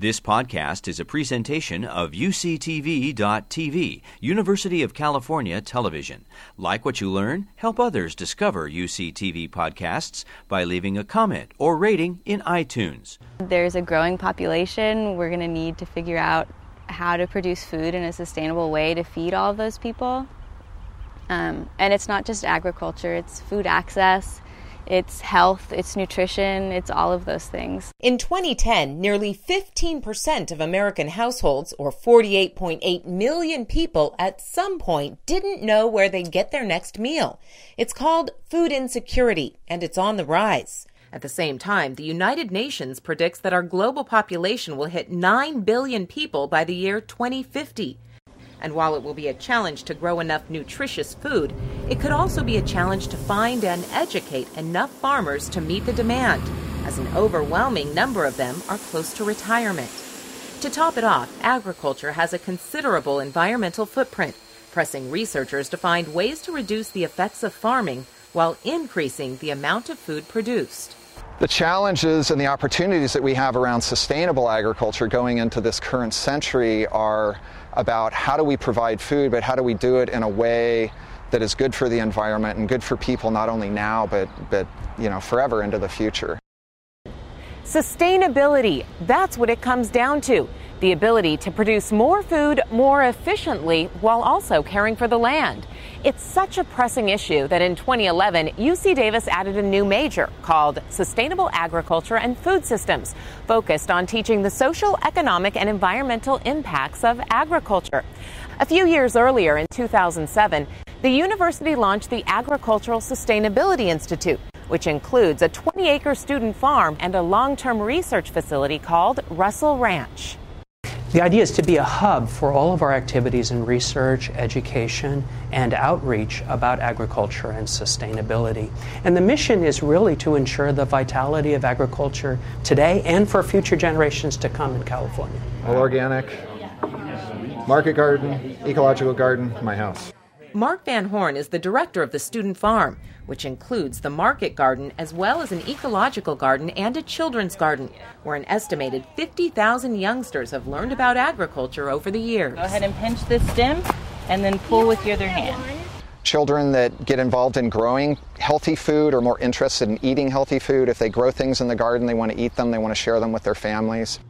This podcast is a presentation of UCTV.tv, University of California Television. Like what you learn, help others discover UCTV podcasts by leaving a comment or rating in iTunes. There's a growing population. We're going to need to figure out how to produce food in a sustainable way to feed all of those people. Um, and it's not just agriculture, it's food access, it's health, it's nutrition, it's all of those things. In 2010, nearly 15% of American households, or 48.8 million people, at some point didn't know where they'd get their next meal. It's called food insecurity, and it's on the rise. At the same time, the United Nations predicts that our global population will hit 9 billion people by the year 2050. And while it will be a challenge to grow enough nutritious food, it could also be a challenge to find and educate enough farmers to meet the demand, as an overwhelming number of them are close to retirement. To top it off, agriculture has a considerable environmental footprint, pressing researchers to find ways to reduce the effects of farming while increasing the amount of food produced. The challenges and the opportunities that we have around sustainable agriculture going into this current century are about how do we provide food, but how do we do it in a way that is good for the environment and good for people not only now but but you know forever into the future. Sustainability, that's what it comes down to. The ability to produce more food more efficiently while also caring for the land. It's such a pressing issue that in 2011, UC Davis added a new major called Sustainable Agriculture and Food Systems, focused on teaching the social, economic, and environmental impacts of agriculture. A few years earlier, in 2007, the university launched the Agricultural Sustainability Institute, which includes a 20 acre student farm and a long term research facility called Russell Ranch. The idea is to be a hub for all of our activities in research, education, and outreach about agriculture and sustainability. And the mission is really to ensure the vitality of agriculture today and for future generations to come in California. All organic, market garden, ecological garden, my house. Mark Van Horn is the director of the student farm, which includes the market garden as well as an ecological garden and a children's garden, where an estimated 50,000 youngsters have learned about agriculture over the years. Go ahead and pinch this stem and then pull with your other hand. Children that get involved in growing healthy food are more interested in eating healthy food. If they grow things in the garden, they want to eat them, they want to share them with their families.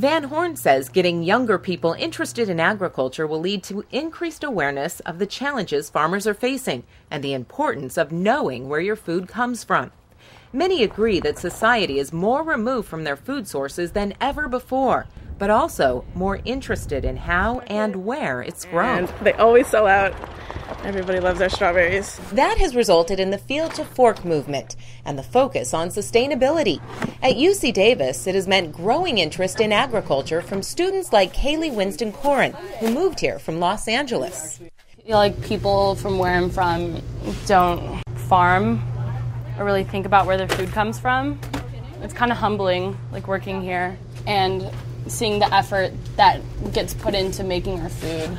Van Horn says getting younger people interested in agriculture will lead to increased awareness of the challenges farmers are facing and the importance of knowing where your food comes from. Many agree that society is more removed from their food sources than ever before, but also more interested in how and where it's grown. And they always sell out. Everybody loves our strawberries. That has resulted in the Field to Fork movement and the focus on sustainability. At UC Davis, it has meant growing interest in agriculture from students like Kaylee Winston Corin, who moved here from Los Angeles. I feel like people from where I'm from don't farm or really think about where their food comes from. It's kind of humbling, like working here and seeing the effort that gets put into making our food.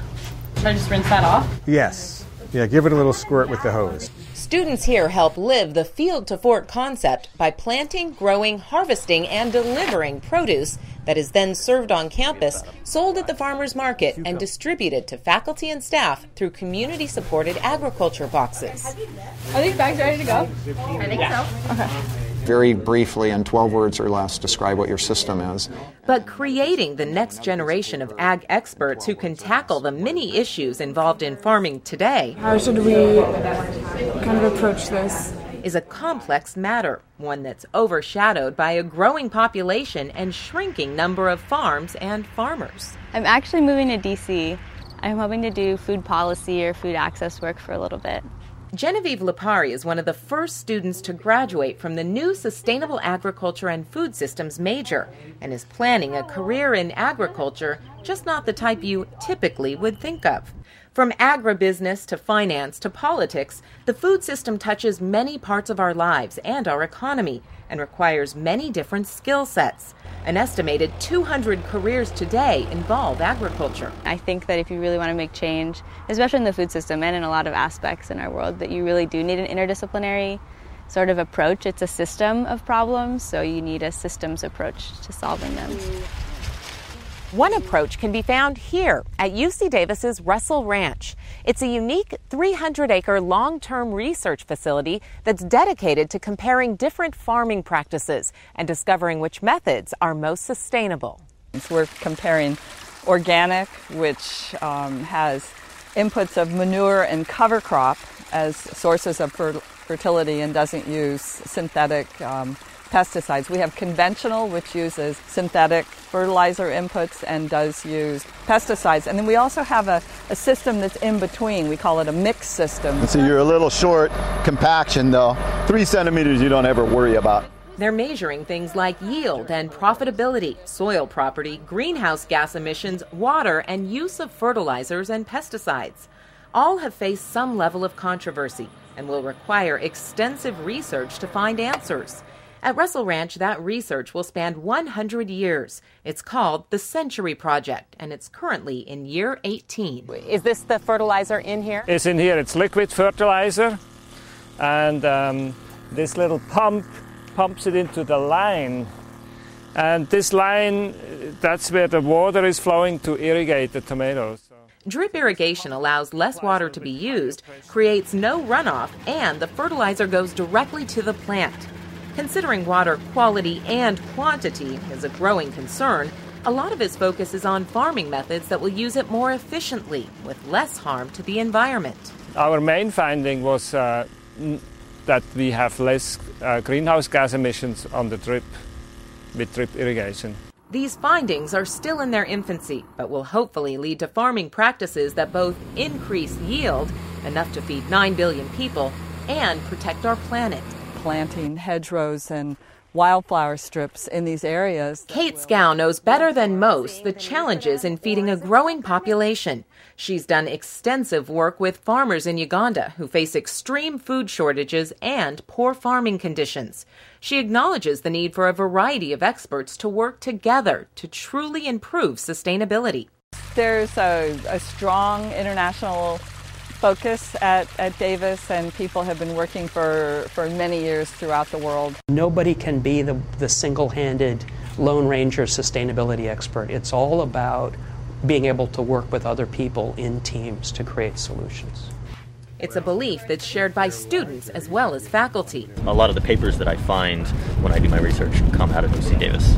Should I just rinse that off? Yes. Yeah, give it a little squirt with the hose. Students here help live the field to fork concept by planting, growing, harvesting, and delivering produce that is then served on campus, sold at the farmers market, and distributed to faculty and staff through community supported agriculture boxes. Are these bags ready to go? I think so. Okay. Very briefly, in 12 words or less, describe what your system is. But creating the next generation of ag experts who can tackle the many issues involved in farming today. How should we kind of approach this? Is a complex matter, one that's overshadowed by a growing population and shrinking number of farms and farmers. I'm actually moving to DC. I'm hoping to do food policy or food access work for a little bit. Genevieve Lipari is one of the first students to graduate from the new Sustainable Agriculture and Food Systems major and is planning a career in agriculture, just not the type you typically would think of. From agribusiness to finance to politics, the food system touches many parts of our lives and our economy and requires many different skill sets. An estimated 200 careers today involve agriculture. I think that if you really want to make change, especially in the food system and in a lot of aspects in our world, that you really do need an interdisciplinary sort of approach. It's a system of problems, so you need a systems approach to solving them. Mm. One approach can be found here at UC Davis's Russell Ranch. It's a unique 300 acre long term research facility that's dedicated to comparing different farming practices and discovering which methods are most sustainable. We're comparing organic, which um, has inputs of manure and cover crop as sources of fer- fertility and doesn't use synthetic um, pesticides. We have conventional, which uses synthetic fertilizer inputs and does use pesticides. And then we also have a, a system that's in between. We call it a mixed system. So you're a little short compaction, though. Three centimeters you don't ever worry about. They're measuring things like yield and profitability, soil property, greenhouse gas emissions, water, and use of fertilizers and pesticides. All have faced some level of controversy and will require extensive research to find answers. At Russell Ranch, that research will span 100 years. It's called the Century Project, and it's currently in year 18. Is this the fertilizer in here? It's in here. It's liquid fertilizer, and um, this little pump pumps it into the line. And this line, that's where the water is flowing to irrigate the tomatoes. Drip irrigation allows less water to be used, creates no runoff, and the fertilizer goes directly to the plant. Considering water quality and quantity is a growing concern, a lot of his focus is on farming methods that will use it more efficiently with less harm to the environment. Our main finding was uh, that we have less uh, greenhouse gas emissions on the drip with drip irrigation. These findings are still in their infancy, but will hopefully lead to farming practices that both increase yield, enough to feed 9 billion people, and protect our planet. Planting hedgerows and wildflower strips in these areas. Kate Scow knows better than most the challenges in feeding a growing population. She's done extensive work with farmers in Uganda who face extreme food shortages and poor farming conditions. She acknowledges the need for a variety of experts to work together to truly improve sustainability. There's a, a strong international focus at, at Davis, and people have been working for, for many years throughout the world. Nobody can be the, the single handed Lone Ranger sustainability expert. It's all about being able to work with other people in teams to create solutions. It's a belief that's shared by students as well as faculty. A lot of the papers that I find when I do my research come out of UC Davis.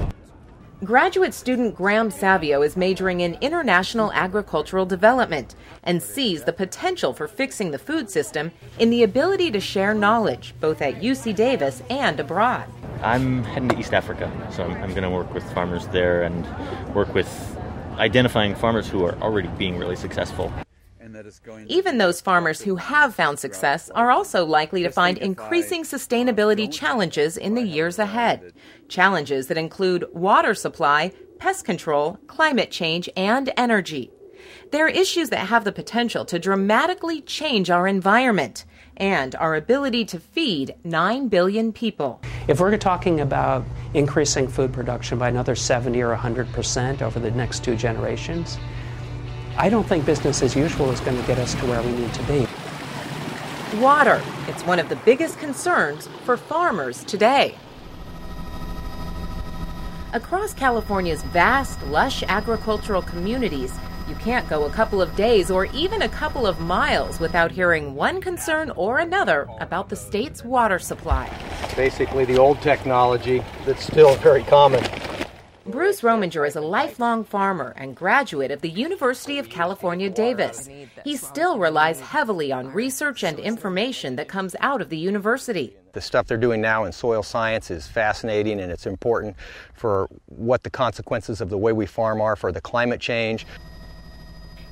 Graduate student Graham Savio is majoring in international agricultural development and sees the potential for fixing the food system in the ability to share knowledge, both at UC Davis and abroad. I'm heading to East Africa, so I'm, I'm going to work with farmers there and work with identifying farmers who are already being really successful. Even those farmers who have found success are also likely to find increasing sustainability challenges in the years ahead. Challenges that include water supply, pest control, climate change, and energy. There are issues that have the potential to dramatically change our environment and our ability to feed 9 billion people. If we're talking about increasing food production by another 70 or 100 percent over the next two generations, I don't think business as usual is going to get us to where we need to be. Water. It's one of the biggest concerns for farmers today. Across California's vast, lush agricultural communities, you can't go a couple of days or even a couple of miles without hearing one concern or another about the state's water supply. Basically, the old technology that's still very common. Bruce Rominger is a lifelong farmer and graduate of the University of California, Davis. He still relies heavily on research and information that comes out of the university. The stuff they're doing now in soil science is fascinating and it's important for what the consequences of the way we farm are for the climate change.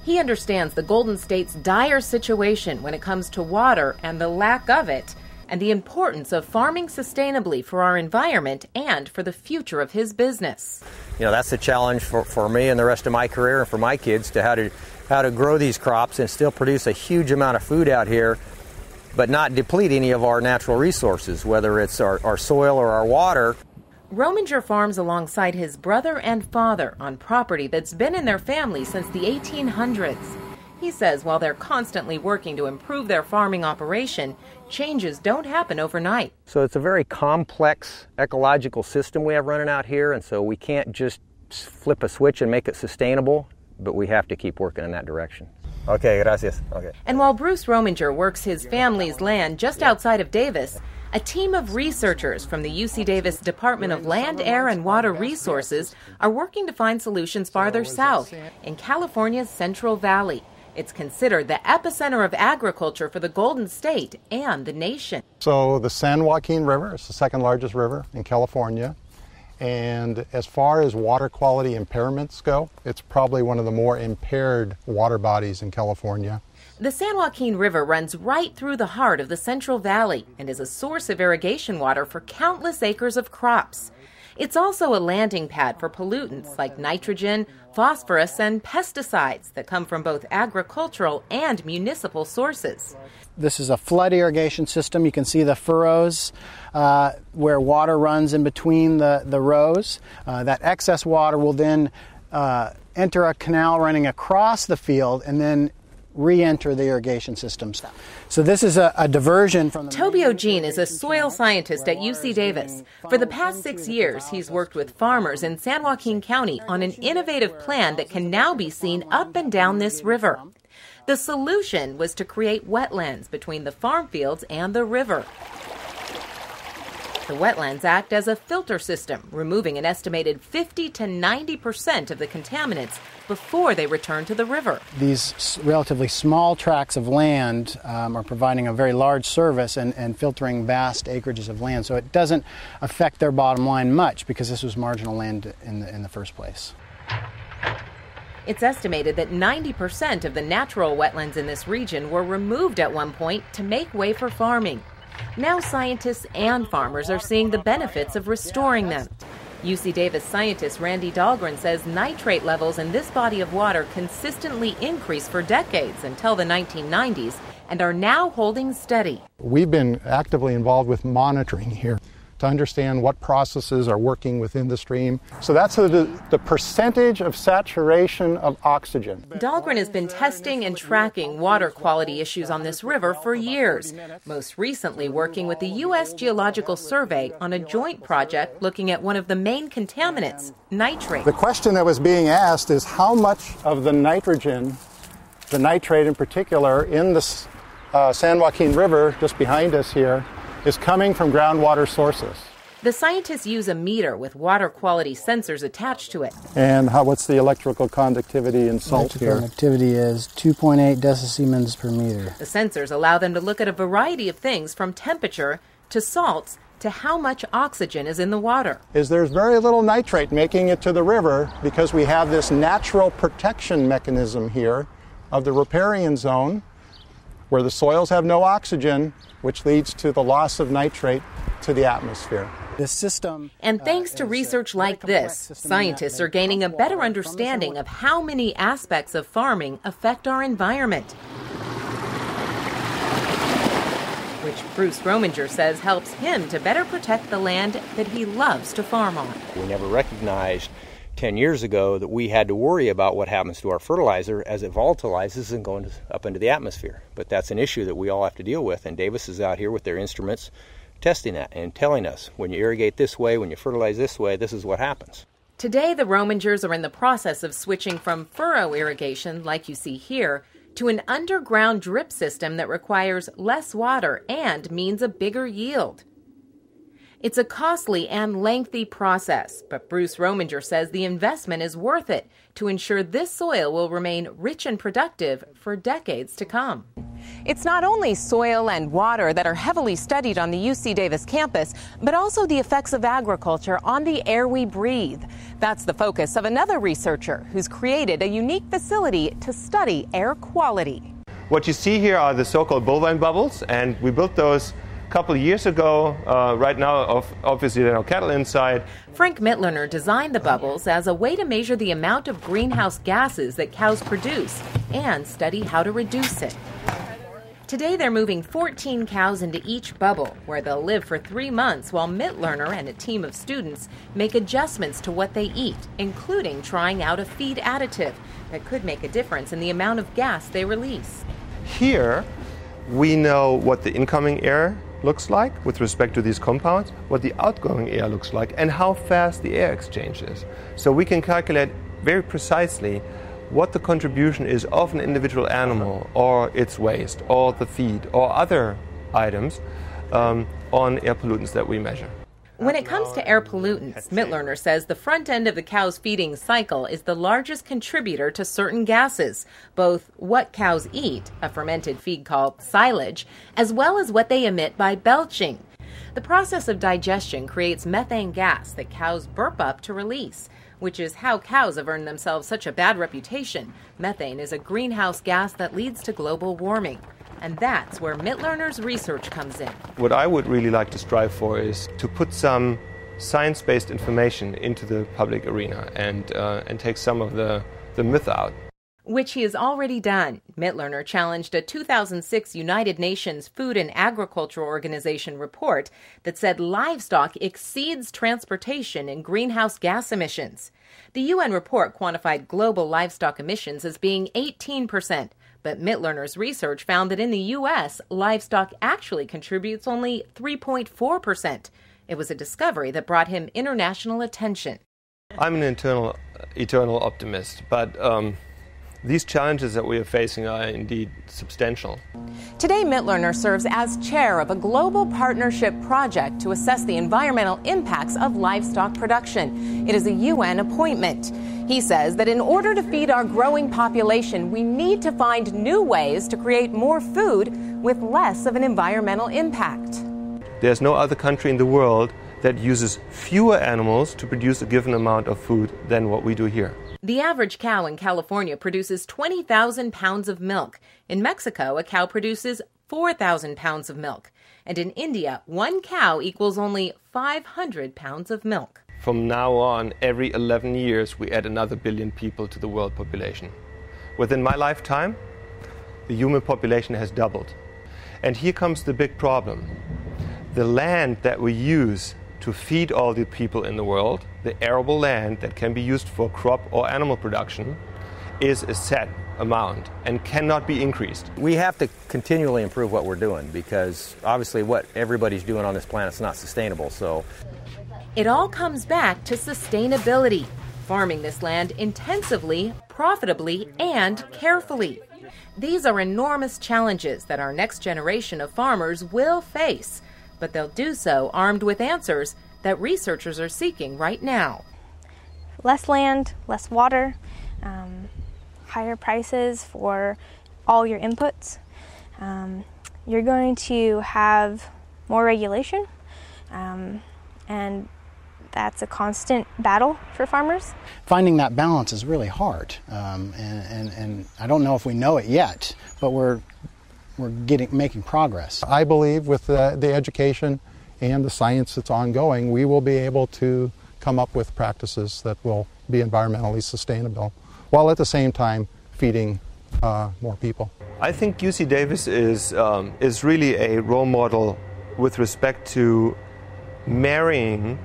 He understands the Golden State's dire situation when it comes to water and the lack of it, and the importance of farming sustainably for our environment and for the future of his business. You know, that's the challenge for, for me and the rest of my career and for my kids to how to how to grow these crops and still produce a huge amount of food out here, but not deplete any of our natural resources, whether it's our, our soil or our water. Rominger farms alongside his brother and father on property that's been in their family since the 1800s. He says while they're constantly working to improve their farming operation, changes don't happen overnight. So it's a very complex ecological system we have running out here, and so we can't just flip a switch and make it sustainable, but we have to keep working in that direction. Okay, gracias. Okay. And while Bruce Rominger works his family's land just outside of Davis, a team of researchers from the UC Davis Department of Land, Air, and Water Resources are working to find solutions farther south in California's Central Valley. It's considered the epicenter of agriculture for the Golden State and the nation. So, the San Joaquin River is the second largest river in California. And as far as water quality impairments go, it's probably one of the more impaired water bodies in California. The San Joaquin River runs right through the heart of the Central Valley and is a source of irrigation water for countless acres of crops. It's also a landing pad for pollutants like nitrogen, phosphorus, and pesticides that come from both agricultural and municipal sources. This is a flood irrigation system. You can see the furrows uh, where water runs in between the, the rows. Uh, that excess water will then uh, enter a canal running across the field and then re-enter the irrigation systems. So this is a, a diversion from the Toby O'Geen is a soil scientist at UC Davis. For the past six years, he's worked with farmers in San Joaquin County on an innovative plan that can now be seen up and down this river. The solution was to create wetlands between the farm fields and the river. The wetlands act as a filter system, removing an estimated 50 to 90 percent of the contaminants before they return to the river. These relatively small tracts of land um, are providing a very large service and, and filtering vast acreages of land, so it doesn't affect their bottom line much because this was marginal land in the, in the first place. It's estimated that 90% of the natural wetlands in this region were removed at one point to make way for farming. Now, scientists and farmers are seeing the benefits of restoring them. UC Davis scientist Randy Dahlgren says nitrate levels in this body of water consistently increased for decades until the 1990s and are now holding steady. We've been actively involved with monitoring here to understand what processes are working within the stream. So that's the, the percentage of saturation of oxygen. Dahlgren has been testing and tracking water quality issues on this river for years, most recently working with the U.S. Geological Survey on a joint project looking at one of the main contaminants, nitrate. The question that was being asked is how much of the nitrogen, the nitrate in particular, in the uh, San Joaquin River, just behind us here, is coming from groundwater sources. The scientists use a meter with water quality sensors attached to it. And how, what's the electrical conductivity in salt electrical here? Conductivity is 2.8 decisiemens per meter. The sensors allow them to look at a variety of things from temperature to salts to how much oxygen is in the water. Is there's very little nitrate making it to the river because we have this natural protection mechanism here of the riparian zone where the soils have no oxygen, which leads to the loss of nitrate to the atmosphere. The system. And thanks to research like this, scientists are gaining a better understanding of how many aspects of farming affect our environment. Which Bruce Rominger says helps him to better protect the land that he loves to farm on. We never recognized 10 years ago that we had to worry about what happens to our fertilizer as it volatilizes and goes up into the atmosphere. But that's an issue that we all have to deal with, and Davis is out here with their instruments testing that and telling us when you irrigate this way, when you fertilize this way, this is what happens. Today, the Romingers are in the process of switching from furrow irrigation, like you see here, to an underground drip system that requires less water and means a bigger yield. It's a costly and lengthy process, but Bruce Rominger says the investment is worth it to ensure this soil will remain rich and productive for decades to come. It's not only soil and water that are heavily studied on the UC Davis campus, but also the effects of agriculture on the air we breathe. That's the focus of another researcher who's created a unique facility to study air quality. What you see here are the so called bovine bubbles, and we built those couple of years ago. Uh, right now, obviously, there are no cattle inside. Frank Mitloehner designed the bubbles as a way to measure the amount of greenhouse gases that cows produce and study how to reduce it. Today, they're moving 14 cows into each bubble, where they'll live for three months while Mitloehner and a team of students make adjustments to what they eat, including trying out a feed additive that could make a difference in the amount of gas they release. Here, we know what the incoming air looks like with respect to these compounds, what the outgoing air looks like, and how fast the air exchange is. So we can calculate very precisely what the contribution is of an individual animal or its waste or the feed or other items um, on air pollutants that we measure. When it comes to air pollutants, Mitloehner says the front end of the cow's feeding cycle is the largest contributor to certain gases, both what cows eat, a fermented feed called silage, as well as what they emit by belching. The process of digestion creates methane gas that cows burp up to release which is how cows have earned themselves such a bad reputation. Methane is a greenhouse gas that leads to global warming. And that's where Mitloehner's research comes in. What I would really like to strive for is to put some science based information into the public arena and, uh, and take some of the, the myth out which he has already done. Mitloehner challenged a 2006 United Nations Food and Agriculture Organization report that said livestock exceeds transportation in greenhouse gas emissions. The UN report quantified global livestock emissions as being 18%, but Mitloehner's research found that in the U.S., livestock actually contributes only 3.4%. It was a discovery that brought him international attention. I'm an internal, eternal optimist, but um, these challenges that we are facing are indeed substantial. Today, Mitloehner serves as chair of a global partnership project to assess the environmental impacts of livestock production. It is a UN appointment. He says that in order to feed our growing population, we need to find new ways to create more food with less of an environmental impact. There's no other country in the world that uses fewer animals to produce a given amount of food than what we do here. The average cow in California produces 20,000 pounds of milk. In Mexico, a cow produces 4,000 pounds of milk. And in India, one cow equals only 500 pounds of milk. From now on, every 11 years, we add another billion people to the world population. Within my lifetime, the human population has doubled. And here comes the big problem. The land that we use to feed all the people in the world, the arable land that can be used for crop or animal production is a set amount and cannot be increased. We have to continually improve what we're doing because obviously what everybody's doing on this planet is not sustainable. So it all comes back to sustainability. Farming this land intensively, profitably, and carefully. These are enormous challenges that our next generation of farmers will face but they'll do so armed with answers that researchers are seeking right now. Less land, less water, um, higher prices for all your inputs. Um, you're going to have more regulation, um, and that's a constant battle for farmers. Finding that balance is really hard, um, and, and, and I don't know if we know it yet, but we're we're getting making progress. I believe with the, the education and the science that's ongoing, we will be able to come up with practices that will be environmentally sustainable, while at the same time feeding uh, more people. I think UC Davis is um, is really a role model with respect to marrying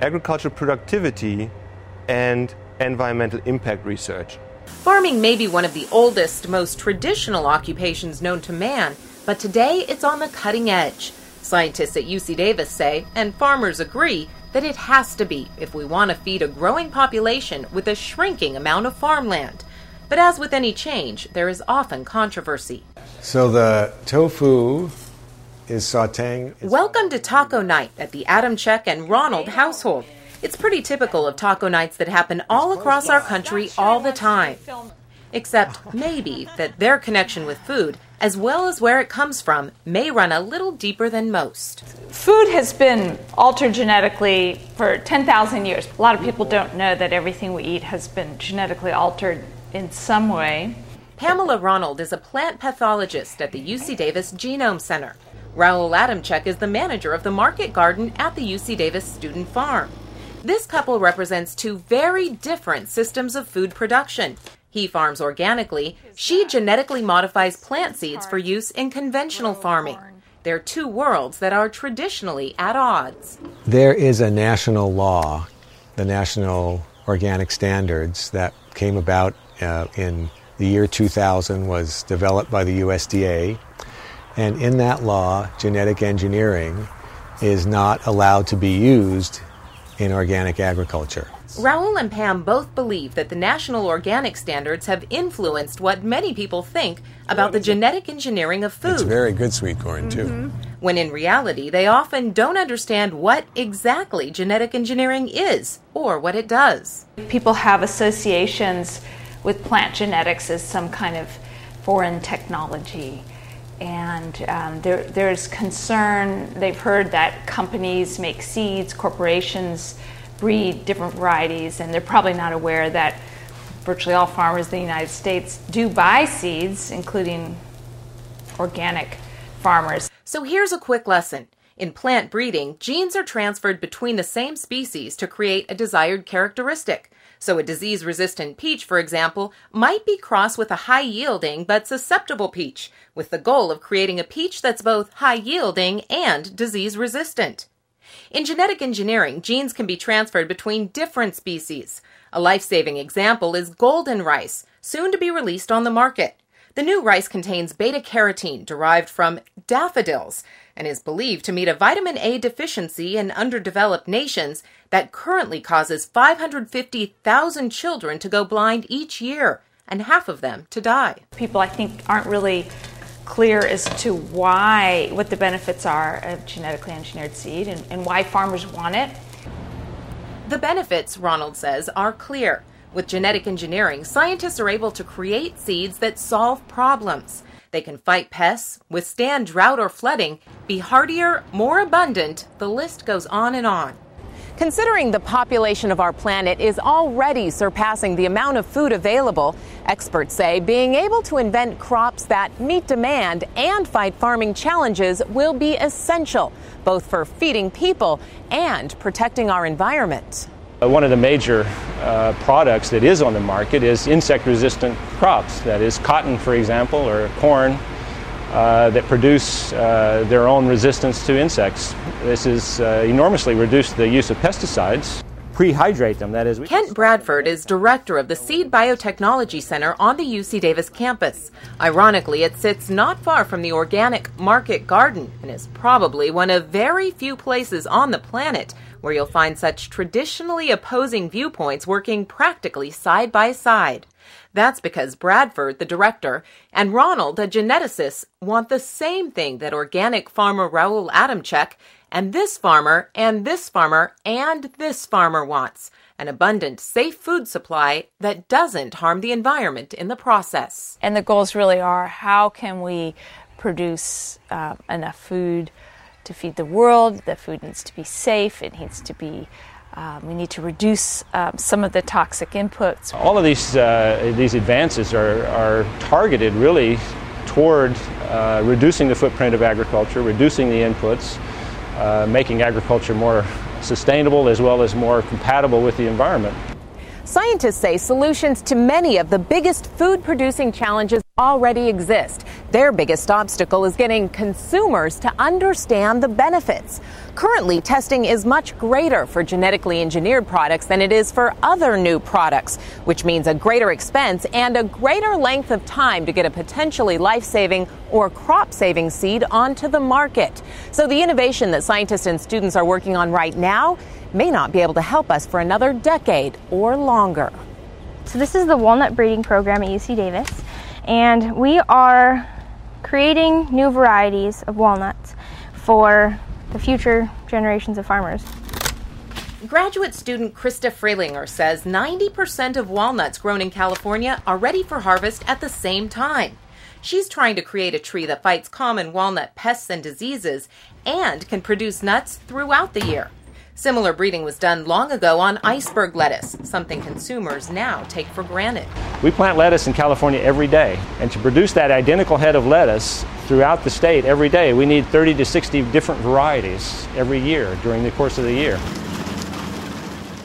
agricultural productivity and environmental impact research. Farming may be one of the oldest, most traditional occupations known to man, but today it's on the cutting edge. Scientists at UC Davis say, and farmers agree, that it has to be if we want to feed a growing population with a shrinking amount of farmland. But as with any change, there is often controversy. So the tofu is sauteing. Welcome to Taco Night at the Adamchak and Ronald household. It's pretty typical of taco nights that happen all across our country all the time. Except maybe that their connection with food, as well as where it comes from, may run a little deeper than most. Food has been altered genetically for 10,000 years. A lot of people don't know that everything we eat has been genetically altered in some way. Pamela Ronald is a plant pathologist at the UC Davis Genome Center. Raoul Adamchak is the manager of the market garden at the UC Davis Student Farm. This couple represents two very different systems of food production. He farms organically. She genetically modifies plant seeds for use in conventional farming. They're two worlds that are traditionally at odds. There is a national law, the National Organic Standards, that came about uh, in the year 2000, was developed by the USDA. And in that law, genetic engineering is not allowed to be used in organic agriculture. Raoul and Pam both believe that the national organic standards have influenced what many people think about the genetic engineering of food. It's very good sweet corn, too. Mm-hmm. When in reality, they often don't understand what exactly genetic engineering is or what it does. People have associations with plant genetics as some kind of foreign technology. And um, there, there's concern, they've heard that companies make seeds, corporations breed different varieties, and they're probably not aware that virtually all farmers in the United States do buy seeds, including organic farmers. So here's a quick lesson. In plant breeding, genes are transferred between the same species to create a desired characteristic. So a disease resistant peach, for example, might be crossed with a high yielding but susceptible peach, with the goal of creating a peach that's both high yielding and disease resistant. In genetic engineering, genes can be transferred between different species. A life saving example is golden rice, soon to be released on the market. The new rice contains beta carotene derived from daffodils and is believed to meet a vitamin A deficiency in underdeveloped nations that currently causes 550,000 children to go blind each year and half of them to die. People, I think, aren't really clear as to why, what the benefits are of genetically engineered seed and, and why farmers want it. The benefits, Ronald says, are clear. With genetic engineering, scientists are able to create seeds that solve problems. They can fight pests, withstand drought or flooding, be hardier, more abundant, the list goes on and on. Considering the population of our planet is already surpassing the amount of food available, experts say being able to invent crops that meet demand and fight farming challenges will be essential, both for feeding people and protecting our environment. Uh, one of the major uh, products that is on the market is insect resistant crops. That is, cotton, for example, or corn, uh, that produce uh, their own resistance to insects. This has uh, enormously reduced the use of pesticides. Prehydrate them, that is. Kent Bradford is director of the Seed Biotechnology Center on the UC Davis campus. Ironically, it sits not far from the organic market garden and is probably one of very few places on the planet where you'll find such traditionally opposing viewpoints working practically side by side. That's because Bradford, the director, and Ronald, a geneticist, want the same thing that organic farmer Raoul Adamchak and this farmer and this farmer and this farmer wants an abundant, safe food supply that doesn't harm the environment in the process. And the goals really are how can we produce uh, enough food to feed the world? The food needs to be safe, it needs to be um, we need to reduce um, some of the toxic inputs. All of these, uh, these advances are, are targeted really toward uh, reducing the footprint of agriculture, reducing the inputs, uh, making agriculture more sustainable as well as more compatible with the environment. Scientists say solutions to many of the biggest food producing challenges already exist. Their biggest obstacle is getting consumers to understand the benefits. Currently, testing is much greater for genetically engineered products than it is for other new products, which means a greater expense and a greater length of time to get a potentially life saving or crop saving seed onto the market. So, the innovation that scientists and students are working on right now may not be able to help us for another decade or longer. So, this is the walnut breeding program at UC Davis, and we are creating new varieties of walnuts for the future generations of farmers. Graduate student Krista Freilinger says 90% of walnuts grown in California are ready for harvest at the same time. She's trying to create a tree that fights common walnut pests and diseases and can produce nuts throughout the year. Similar breeding was done long ago on iceberg lettuce, something consumers now take for granted. We plant lettuce in California every day, and to produce that identical head of lettuce throughout the state every day, we need 30 to 60 different varieties every year during the course of the year.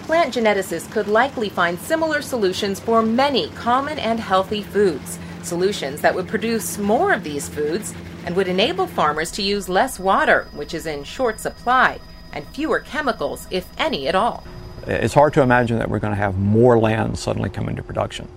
plant geneticists could likely find similar solutions for many common and healthy foods. Solutions that would produce more of these foods and would enable farmers to use less water, which is in short supply, and fewer chemicals, if any at all. It's hard to imagine that we're going to have more land suddenly come into production.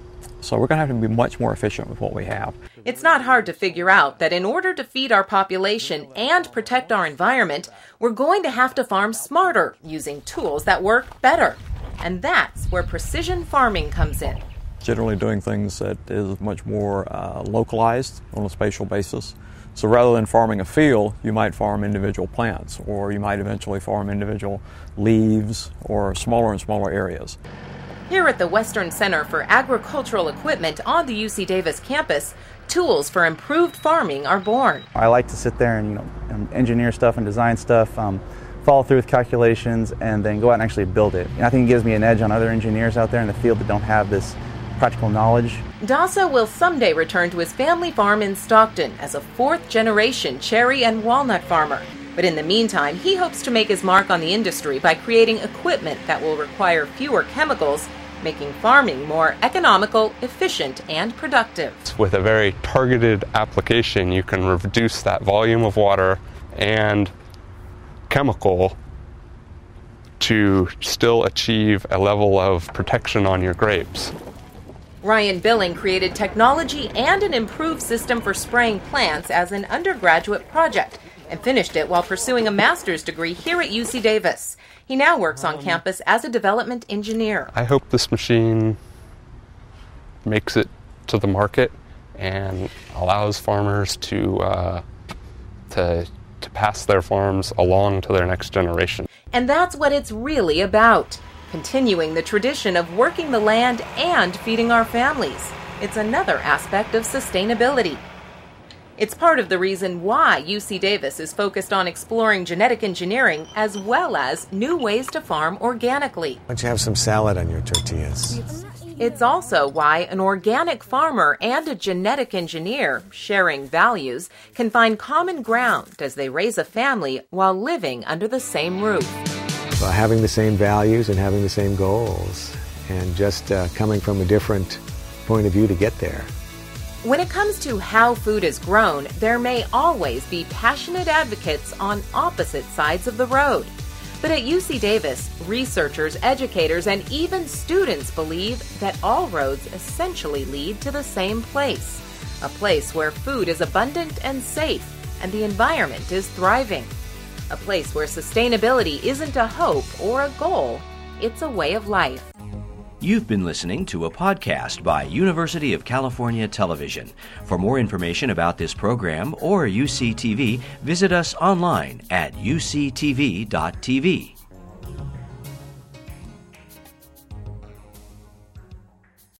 So we're going to have to be much more efficient with what we have. It's not hard to figure out that in order to feed our population and protect our environment, we're going to have to farm smarter using tools that work better. And that's where precision farming comes in. Generally, doing things that is much more uh, localized on a spatial basis. So rather than farming a field, you might farm individual plants, or you might eventually farm individual leaves or smaller and smaller areas. Here at the Western Center for Agricultural Equipment on the UC Davis campus, tools for improved farming are born. I like to sit there and you know, engineer stuff and design stuff, um, follow through with calculations, and then go out and actually build it. And I think it gives me an edge on other engineers out there in the field that don't have this practical knowledge. Dasa will someday return to his family farm in Stockton as a fourth generation cherry and walnut farmer. But in the meantime, he hopes to make his mark on the industry by creating equipment that will require fewer chemicals making farming more economical, efficient, and productive. With a very targeted application, you can reduce that volume of water and chemical to still achieve a level of protection on your grapes. Ryan Billing created technology and an improved system for spraying plants as an undergraduate project and finished it while pursuing a master's degree here at UC Davis. He now works on campus as a development engineer. I hope this machine makes it to the market and allows farmers to uh, to to pass their farms along to their next generation. And that's what it's really about continuing the tradition of working the land and feeding our families. It's another aspect of sustainability. It's part of the reason why UC Davis is focused on exploring genetic engineering as well as new ways to farm organically. Why don't you have some salad on your tortillas? It's also why an organic farmer and a genetic engineer, sharing values, can find common ground as they raise a family while living under the same roof. So having the same values and having the same goals, and just uh, coming from a different point of view to get there. When it comes to how food is grown, there may always be passionate advocates on opposite sides of the road. But at UC Davis, researchers, educators, and even students believe that all roads essentially lead to the same place a place where food is abundant and safe and the environment is thriving. A place where sustainability isn't a hope or a goal, it's a way of life. You've been listening to a podcast by University of California Television. For more information about this program or UCTV, visit us online at uctv.tv.